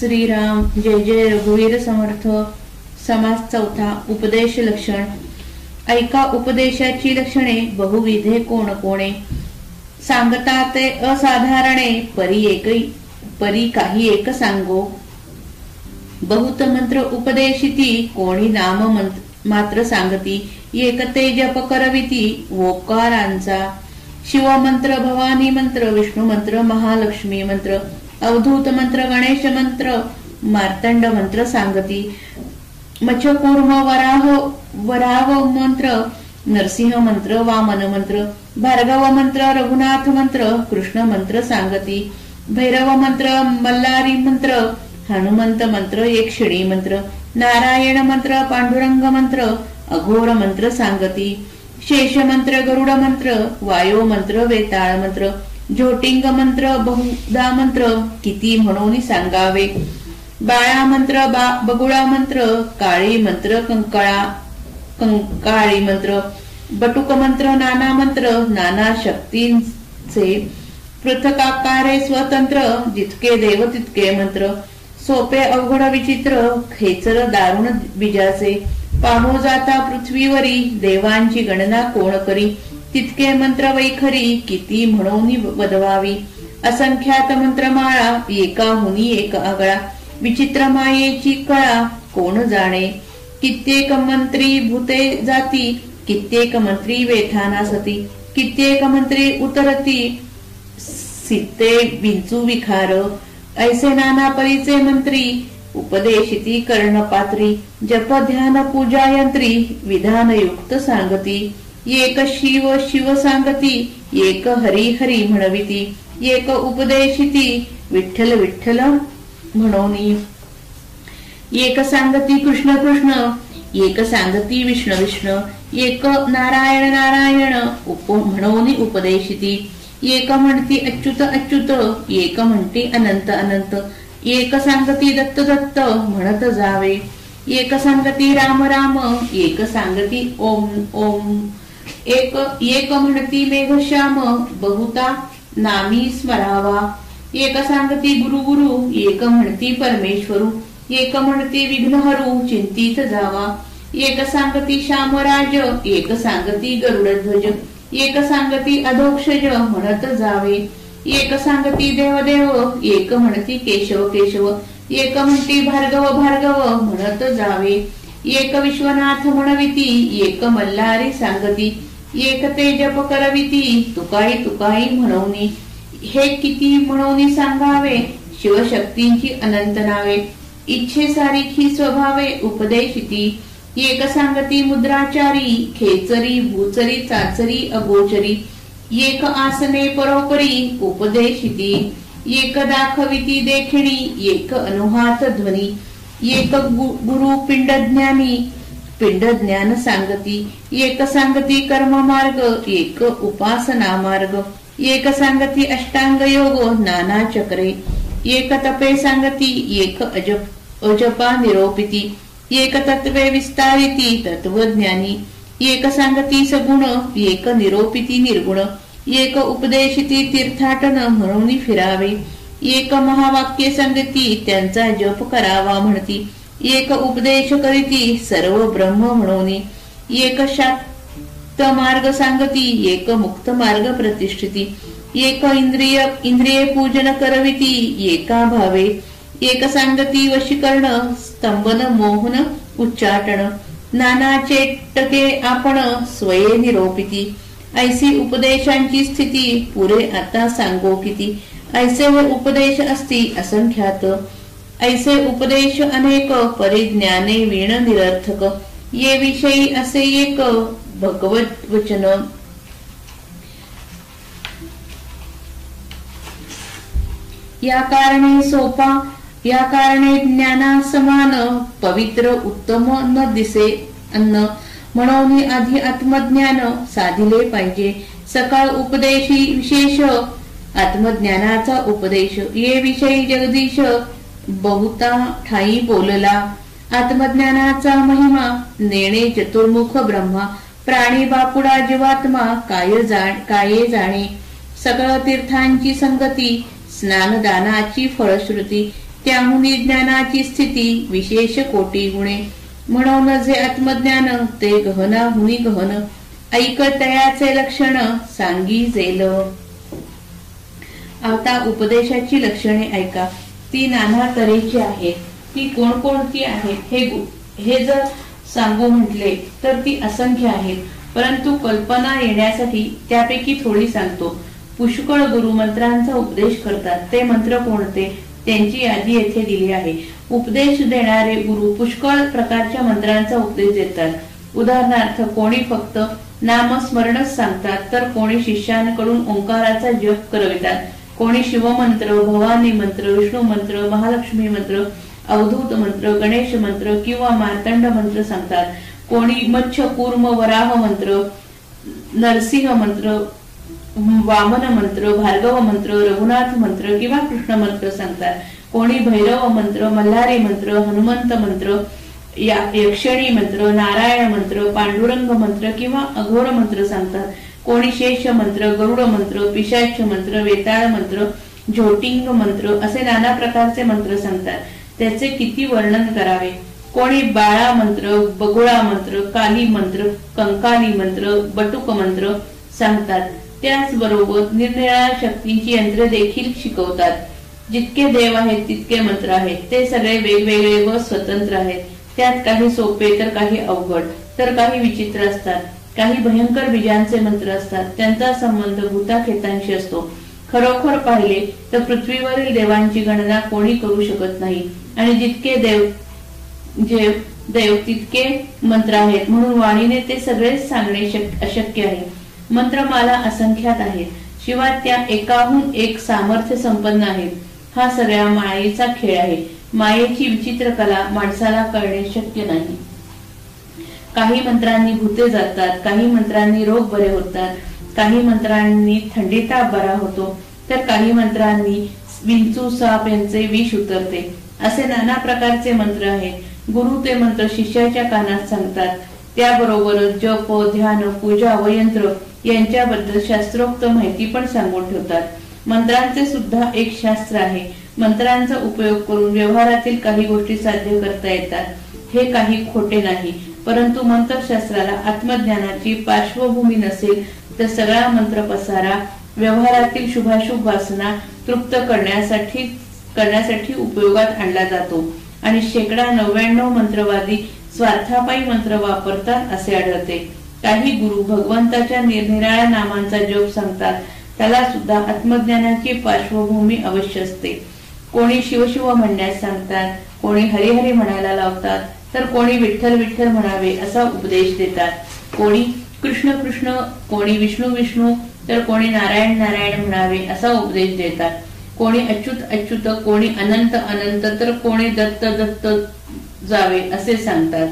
श्रीराम जय जय रघुवीर समर्थ समास चौथा उपदेश लक्षण. ऐका उपदेशाची लक्षणे बहुविधे कोण कोणे. सांगता ते असाधारणे परी एक परी काही एक सांगो. बहुत मंत्र उपदेशिती कोणी नाम मंत्र मात्र सांगती. एकते जप करविती ओकारांचा. शिवमंत्र भवानी मंत्र विष्णू मंत्र महालक्ष्मी मंत्र. अवधूत मंत्र गणेश मंत्र मार्तंड मंत्र सांगती. मच्छकूर्म वराह वराह मंत्र नरसिंह मंत्र वामन मंत्र भार्गव मंत्र रघुनाथ मंत्र कृष्ण मंत्र सांगती. भैरव मंत्र मल्लारी मंत्र हनुमंत मंत्र एक शिणी मंत्र नारायण मंत्र पांडुरंग मंत्र अघोर मंत्र सांगती. शेष मंत्र गरुड मंत्र वायो मंत्र वेताळ मंत्र झोटिंग मंत्र बहुदा मंत्र किती म्हणून सांगावे. बाळा मंत्र बा बगुळा मंत्र काळी मंत्र कंकाळा कंकाळी मंत्र बटुक मंत्र नाना मंत्र नाना शक्तींचे पृथकाकारे स्वतंत्र जितके देव तितके मंत्र. सोपे अवघड विचित्र खेचर दारुण बीजाचे. पाहू जाता पृथ्वीवरी देवांची गणना कोण करी? तितके मंत्र वैखरी किती म्हणून वदवावी. असंख्यात मंत्रमाळा एका हुनी एक आगळा. विचित्र मायेची कळा कोण जाणे? कित्येक मंत्री भूते जाती कित्येक मंत्री वेठाना सती. कित्येक मंत्री उतरती सित्ते विंचू विखार. ऐसे नाना परीचे मंत्री उपदेशिती कर्णपात्री जप ध्यान पूजा यंत्री विधानयुक्त सांगती. एक शिव शिव सांगती एक हरी हरी म्हणविती एक उपदेशिती विठ्ठल विठ्ठल म्हणोनी. एक सांगती कृष्ण कृष्ण एक सांगती विष्णू विष्णू एक नारायण नारायण उप म्हणून उपदेशिती. एक म्हणती अच्युत अच्युत एक म्हणती अनंत अनंत. एक सांगती दत्त दत्त म्हणत जावे. एक सांगती राम राम एक सांगती ओम ओम. एक एक म्हणती मेघश्याम बहुता नामी स्मरावा. एक सांगती गुरु गुरु एक म्हणती परमेश्वरू. एक म्हणती विघ्नहरू चिंतित जावा. एक सांगती श्यामराज एक सांगती गरुडध्वज. एक सांगती अधोक्षज म्हणत जावे. एक सांगती देवदेव एक म्हणती केशव केशव. एक म्हणती भार्गव भार्गव म्हणत जावे. एक विश्वनाथ म्हणविती एक मल्हारी सांगती एक ते जप करविती तुकाई तुकाई म्हणवणी हे किती म्हणवनी सांगावे? शिवशक्तींची अनंत नावे. इच्छे सारिखी स्वभावे उपदेशिती. एक सांगती मुद्राचारी खेचरी भूचरी चाचरी अगोचरी. एक आसने परोपरी उपदेशिती. एक दाखविती देखणी एक अनुहात ध्वनी. एक गुरु पिंड ज्ञानी पिंड ज्ञान सांगती एक सांगती कर्म मार्ग एक उपासना मार्ग. एक सांगती अष्टांग योग नाना चक्रे. एक तपे सांगती एक अजप अजपा निरोपिती. एक तत्वे विस्तारिती तत्वज्ञानी एक सांगती सगुण एक निरोपिती निर्गुण. एक उपदेशिती तीर्थाटन म्हणून फिरावे. एक महावाक्य सांगती त्यांचा जप करावा म्हणती. एक उपदेश करीती सर्व ब्रह्म म्हणून. एक शाक्त मार्ग सांगती एक मुक्त मार्ग प्रतिष्ठिती. एक इंद्रिय इंद्रिय पूजन करविती एका भावे. एक सांगती वशीकरण स्तंभन मोहन उच्चाटन. नानाचे टके आपण स्वये निरोपिती. ऐसी उपदेशांची स्थिती पुरे आता सांगो किती ऐसे व उपदेश असती असंख्यात। ऐसे उपदेश अनेक परिज्ञाने वीण निरर्थक। ये विषयी असे एक भगवत वचन। या कारणे सोपा या कारणे ज्ञाना समान पवित्र उत्तम न दिसे अन्न। म्हणून आधी आत्मज्ञान साधिले पाहिजे। सकाळ उपदेशी विशेष आत्मज्ञानाचा उपदेश. ये विषयी जगदीश बहुता ठाई बोलला आत्मज्ञानाचा महिमा नेणे चतुर्मुख ब्रह्मा प्राणी बापुडा जीवात्मा काय जाण काये जाणे सगळ तीर्थांची संगती स्नानदानाची फळश्रुती त्याहून ज्ञानाची स्थिती विशेष कोटी गुणे. म्हणून जे आत्मज्ञान ते गहना हुनी गहन ऐक तयाचे लक्षण सांगी जेल. आता उपदेशाची लक्षणे ऐका. ती नाना तऱ्हेची आहेत ती कोणकोणती आहेत हे हे जर सांगू म्हटले तर ती असंख्य आहेत परंतु कल्पना येण्यासाठी त्यापैकी थोडी सांगतो. पुष्कळ गुरु मंत्रांचा उपदेश करतात. ते मंत्र कोणते? त्यांची यादी येथे दिली आहे. उपदेश देणारे गुरु पुष्कळ प्रकारच्या मंत्रांचा उपदेश देतात. उदाहरणार्थ कोणी फक्त नामस्मरणच सांगतात तर कोणी शिष्यांकडून ओंकाराचा जप करवितात. कोणी शिवमंत्र भवानी मंत्र विष्णू मंत्र महालक्ष्मी मंत्र अवधूत मंत्र गणेश मंत्र किंवा मार्तंड मंत्र सांगतात. कोणी मच्छ कूर्म वराह मंत्र नरसिंह मंत्र वामन मंत्र भार्गव मंत्र रघुनाथ मंत्र किंवा कृष्ण मंत्र सांगतात. कोणी भैरव मंत्र मल्हारी मंत्र हनुमंत मंत्र यक्षणी मंत्र नारायण मंत्र पांडुरंग मंत्र किंवा अघोर मंत्र सांगतात. कोणी शेष मंत्र गरुड मंत्र पिशाच मंत्र वेताळ मंत्र झोटिंग मंत्र असे नाना प्रकारचे मंत्र सांगतात. त्याचे किती वर्णन करावे? कोणी बाळा मंत्र बगुळा मंत्र काली मंत्र कंकाली मंत्र बटुक मंत्र सांगतात. त्याचबरोबर निरनिराळ्या शक्तींची यंत्र देखील शिकवतात. जितके देव आहेत तितके मंत्र आहेत. ते सगळे वेगवेगळे व स्वतंत्र आहेत. त्यात काही सोपे तर काही अवघड तर काही विचित्र असतात. काही भयंकर बीजांचे मंत्र असतात त्यांचा संबंध भूताखेतांशी असतो. खरोखर पाहिले तर पृथ्वीवरील देवांची गणना कोणी करू शकत नाही. आणि जितके देव जे देव तितके मंत्र आहेत म्हणून वाणीने ते सगळेच सांगणे अशक्य आहे. मंत्रमाला असंख्यात आहेत शिवाय त्या एकाहून एक सामर्थ्य संपन्न आहेत. हा सगळ्या मायेचा खेळ आहे. मायेची विचित्र कला माणसाला कळणे शक्य नाही. काही मंत्रांनी भूते जातात काही मंत्रांनी रोग बरे होतात काही मंत्रांनी थंडीता बरा होतो तर काही मंत्रांनी विंचू साप यांचे विष उतरते. असे नाना प्रकारचे मंत्र आहेत. गुरु ते मंत्र शिष्याच्या कानात सांगतात. त्याबरोबरच जप ध्यान पूजा व यंत्र यांच्याबद्दल शास्त्रोक्त माहिती पण सांगून ठेवतात. मंत्रांचे सुद्धा एक शास्त्र आहे. मंत्रांचा उपयोग करून व्यवहारातील काही गोष्टी साध्य करता येतात. हे काही खोटे नाही. परंतु मंत्रशास्त्राला आत्मज्ञानाची पार्श्वभूमी नसेल तर सगळा मंत्र पसारा व्यवहारातील शुभाशुभ वासना तृप्त करण्यासाठी करण्यासाठी उपयोगात आणला जातो. आणि शेकडा नव्याण्णव मंत्रवादी स्वार्थापायी मंत्र वापरतात असे आढळते. काही गुरु भगवंताच्या निरनिराळ्या नामांचा जप सांगतात त्याला सुद्धा आत्मज्ञानाची पार्श्वभूमी अवश्य असते. कोणी शिवशिव म्हणण्यास सांगतात कोणी हरिहरी म्हणायला लावतात तर कोणी विठ्ठल विठ्ठल म्हणावे असा उपदेश देतात. कोणी कृष्ण कृष्ण कोणी विष्णू विष्णू तर कोणी नारायण नारायण म्हणावे असा उपदेश देतात. कोणी अच्युत अच्युत कोणी अनंत अनंत तर कोणी दत्त दत्त जावे असे सांगतात.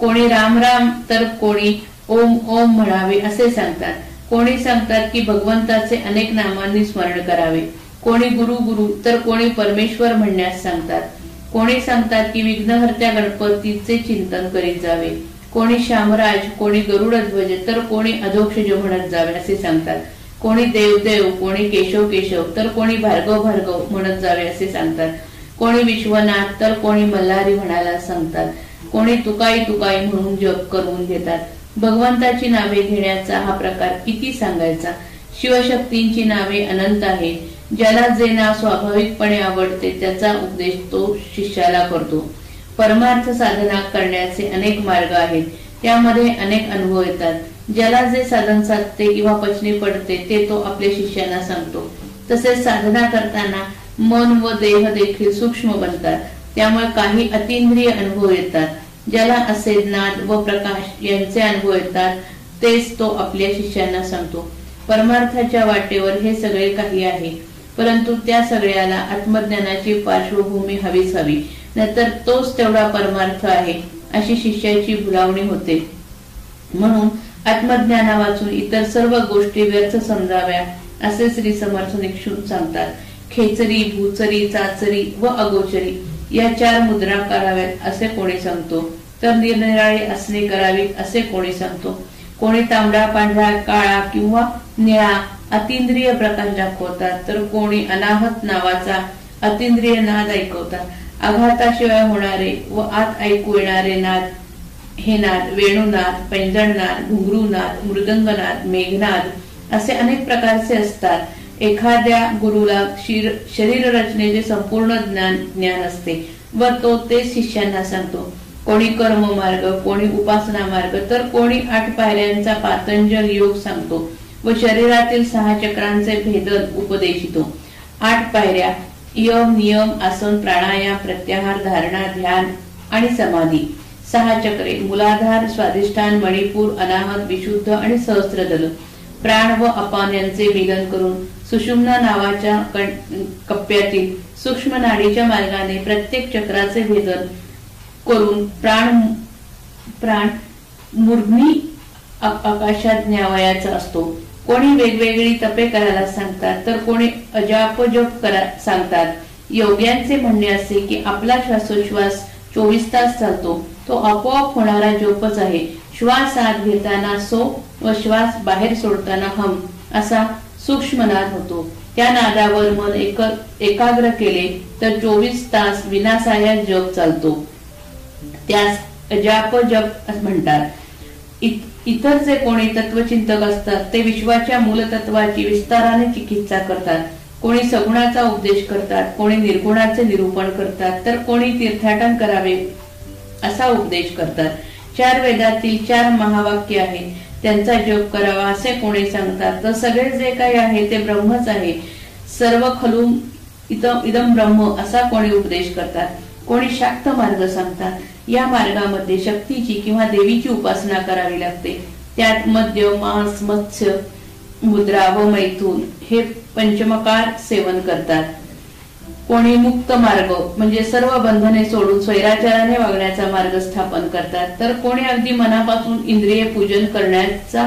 कोणी राम राम तर कोणी ओम ओम म्हणावे असे सांगतात. कोणी सांगतात की भगवंताचे अनेक नामांनी स्मरण करावे. कोणी गुरु गुरु तर कोणी परमेश्वर म्हणण्यास सांगतात. कोणी सांगतात की विघ्नहर्त्या गणपतीचे चिंतन करीत जावे. कोणी श्यामराज कोणी गरुड ध्वज तर कोणी अधोक्षज म्हणत जावे असे सांगतात. कोणी देवदेव कोणी केशव केशव तर कोणी भार्गव भार्गव म्हणत जावे असे सांगतात. कोणी विश्वनाथ तर कोणी मल्हारी म्हणायला सांगतात. कोणी तुकाई तुकाई म्हणून जप करून घेतात. भगवंताची नावे घेण्याचा हा प्रकार किती सांगायचा? शिवशक्तींची नावे अनंत आहेत ज्याला जे नाव स्वाभाविकपणे आवडते त्याचा उपदेश तो शिष्याला करतो. परमार्थ साधना करण्याचे अनेक मार्ग आहेत. त्यामध्ये अनेक अनुभव येतात. ज्याला जे साधन साधते किंवा पचनी पडते ते तो आपल्या शिष्याला सांगतो. तसेच साधना करताना मन व देह देखील सूक्ष्म बनतात. त्यामुळे काही अतिंद्रिय अनुभव येतात. ज्याला असे ज्ञान व प्रकाश यांचे अनुभव येतात तेच तो आपल्या शिष्यांना सांगतो. परमार्थाच्या वाटेवर हे सगळे काही आहे. परंतु त्या सगळ्याला आत्मज्ञानाची पार्श्वभूमी हवीच हवी. नंतर तोच तेवढा परमार्थ आहे अशी शिष्याची भुलावणी होते. म्हणून आत्मज्ञाना वाचून इतर सर्व गोष्टी व्यर्थ समजाव्या असे श्री समर्थ निक्षून सांगतात. खेचरी भूचरी चाचरी व अगोचरी या चार मुद्रा कराव्यात असे कोणी सांगतो? तर निरनिराळी असणे करावी असे कोणी सांगतो? कोणी तांबडा पांढरा काळा किंवा निळा अतिंद्रिय प्रकाश दाखवतात. तर कोणी अनाहत नावाचा अतिंद्रिय नाद ऐकवतात. आघाताशिवाय होणारे व आत ऐकू येणारे नाद हे नाद वेणुनाद पैंजणनाद घुंगरूनाद मृदंगनाद मेघनाद असे अनेक प्रकारचे असतात. एखाद्या गुरुला शरीर रचनेचे संपूर्ण ज्ञान ज्ञान असते व तो ते शिष्यांना सांगतो. कोणी कर्म मार्ग कोणी उपासना मार्ग तर कोणी आठ पायऱ्यांचा पातंजल योग सांगतो. व शरीरातील सहा चक्रांचे भेदन उपदेशितो. आठ पायऱ्या यम नियम आसन प्राणायाम प्रत्याहार धारणा ध्यान आणि समाधी. सहा चक्रे मुलाधार स्वाधिष्ठान मणिपूर अनाहत विशुद्ध आणि सहस्त्रदल प्राण व अपान यांचे मिलन करून सुषुम्ना नावाच्या कप्प्यातील सूक्ष्म नाडीच्या मार्गाने प्रत्येक चक्राचे भेदन करून प्राण प्राण मुर्मी आकाशात न्यावयाचा असतो. कोणी वेगवेगळी तपे करायला सांगतात तर कोणी अजापजप करा सांगतात. योग्यांचे म्हणणे असे की आपला श्वासोश्वास चोवीस तास चालतो. तो आपोआप होणारा जोपच आहे. श्वास आत घेताना सो व श्वास बाहेर सोडताना हम असा सूक्ष्म नाद होतो. त्या नादावर मन एक एकाग्र केले तर चोवीस तास विनासाया जप चालतो. त्यास अजाप जप म्हणतात. इतर जे कोणी तत्वचिंतक असतात ते विश्वाच्या मूलतत्वाची विस्ताराने चिकित्सा करतात. कोणी सगुणाचा उपदेश करतात कोणी निर्गुणाचे निरूपण करतात तर कोणी तीर्थाटन करावे असा उपदेश करतात. चार वेदातील चार महावाक्य आहेत. त्यांचा जप करावा असे कोणी सांगतात. तर सगळे जे काही आहे ते ब्रह्मच आहे. सर्व खलूम इदम ब्रह्म असा कोणी उपदेश करतात. कोणी शाक्त मार्ग सांगतात. या मार्गामध्ये शक्तीची किंवा देवीची उपासना करावी लागते. त्यात मद्य मांस मत्स्य मुद्रा व मैथून हे पंचमकार सेवन करतात. कोणी मुक्त मार्ग म्हणजे सर्व बंधने सोडून स्वैराचाराने वागण्याचा मार्ग स्थापन करतात. तर कोणी अगदी मनापासून इंद्रिय पूजन करण्याचा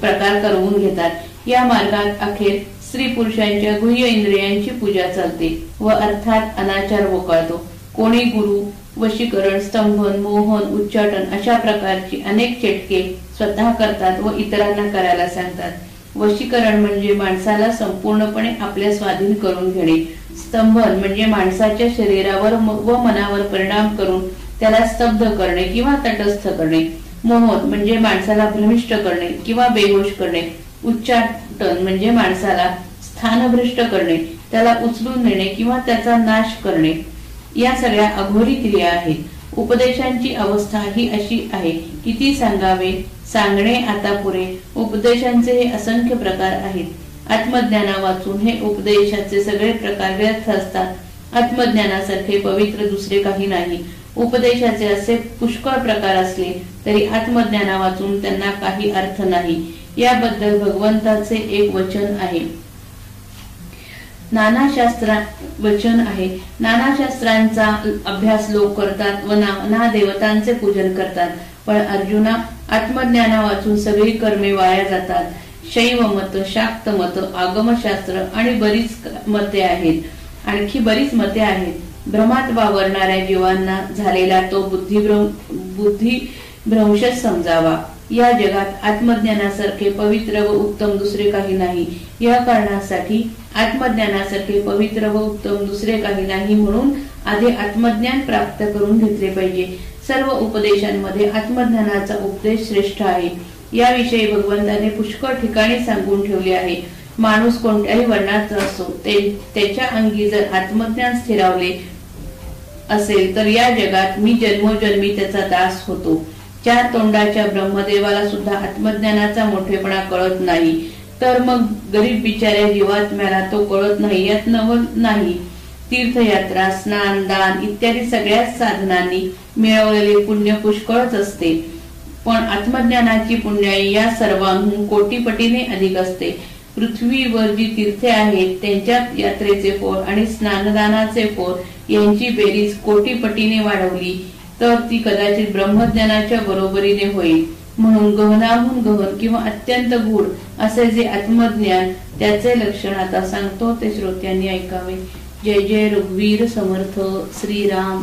प्रकार करवून घेतात. या मार्गात अखेर स्त्री पुरुषांच्या गुह्य इंद्रियांची पूजा चालते व अर्थात अनाचार वोकळतो कोणी गुरु वशीकरण स्तंभन मोहन उच्चाटन अशा प्रकारची अनेक चेटके स्वतः करतात व इतरांना करायला सांगतात. वशीकरण म्हणजे माणसाला संपूर्णपणे आपल्या स्वाधीन करून घेणे. स्तंभन म्हणजे माणसाच्या शरीरावर व मनावर परिणाम करून त्याला स्तब्ध करणे किंवा तटस्थ करणे. मोहन म्हणजे माणसाला भ्रमिष्ट करणे किंवा बेहोश करणे. उच्चाटन म्हणजे माणसाला स्थानभ्रष्ट करणे. त्याला उचलून नेणे किंवा त्याचा नाश करणे. या सगळ्या अघोरी क्रिया आहेत उपदेशांची अवस्था ही अशी आहे किती सांगावे सांगणे आता पुरे. उपदेशांचे हे असंख्य प्रकार आहेत. आत्मज्ञाना वाचून हे उपदेशाचे सगळे प्रकार व्यर्थ असतात. आत्मज्ञानासारखे पवित्र दुसरे काही नाही. उपदेशाचे असे पुष्कळ प्रकार असले तरी आत्मज्ञाना वाचून त्यांना काही अर्थ नाही. याबद्दल भगवंताचे एक वचन आहे. नानाशास्त्र वचन आहे. नाना शास्त्रांचा अभ्यास लोक करतात व नाना देवतांचे पूजन करतात. पण अर्जुना आत्मज्ञाना वाचून सगळी कर्मे वाया जातात. शैव मत शाक्त मत आगमशास्त्र आणि बरीच मते आहेत. आणखी बरीच मते आहेत. भ्रमात वावरणाऱ्या जीवांना झालेला तो बुद्धिभ्रम बुद्धिभ्रंश समजावा. या जगात आत्मज्ञानासारखे पवित्र व उत्तम दुसरे काही नाही. या कारणासाठी आत्मज्ञानासारखे पवित्र व उत्तम दुसरे काही नाही म्हणून आधी आत्मज्ञान प्राप्त करून घेतले पाहिजे. सर्व उपदेशांमध्ये आत्मज्ञानाचा उपदेश श्रेष्ठ आहे. याविषयी भगवंताने पुष्कळ ठिकाणी सांगून ठेवले आहे. माणूस कोणत्याही वर्णाचा असो ते त्याच्या अंगी जर आत्मज्ञान स्थिरावले असेल तर या जगात मी जन्मोजन्मी त्याचा दास होतो. चार तोंडाच्या ब्रह्मदेवाला सुद्धा आत्मज्ञानाचा मोठेपणा कळत नाही तर मग गरीब बिचाऱ्या जीवात्म्याला तो कळत नाही यात नवत नाही. तीर्थयात्रा स्नान दान इत्यादी सगळ्याच साधनांनी मिळवलेले पुण्य पुष्कळच असते. पण आत्मज्ञानाची पुण्याई या सर्वांहून कोटीपटीने अधिक असते. पृथ्वीवर जी तीर्थे आहेत त्यांच्या यात्रेचे फोर आणि स्नानदानाचे फोर यांची बेरीज कोटीपटीने वाढवली. तर ती कदाचित ब्रह्मज्ञानाच्या बरोबरीने होईल. म्हणून गहनाहून गहन किंवा अत्यंत गूढ असे जे आत्मज्ञान त्याचे लक्षण आता सांगतो ते श्रोत्यांनी ऐकावे. जय जय रघुवीर समर्थ श्रीराम.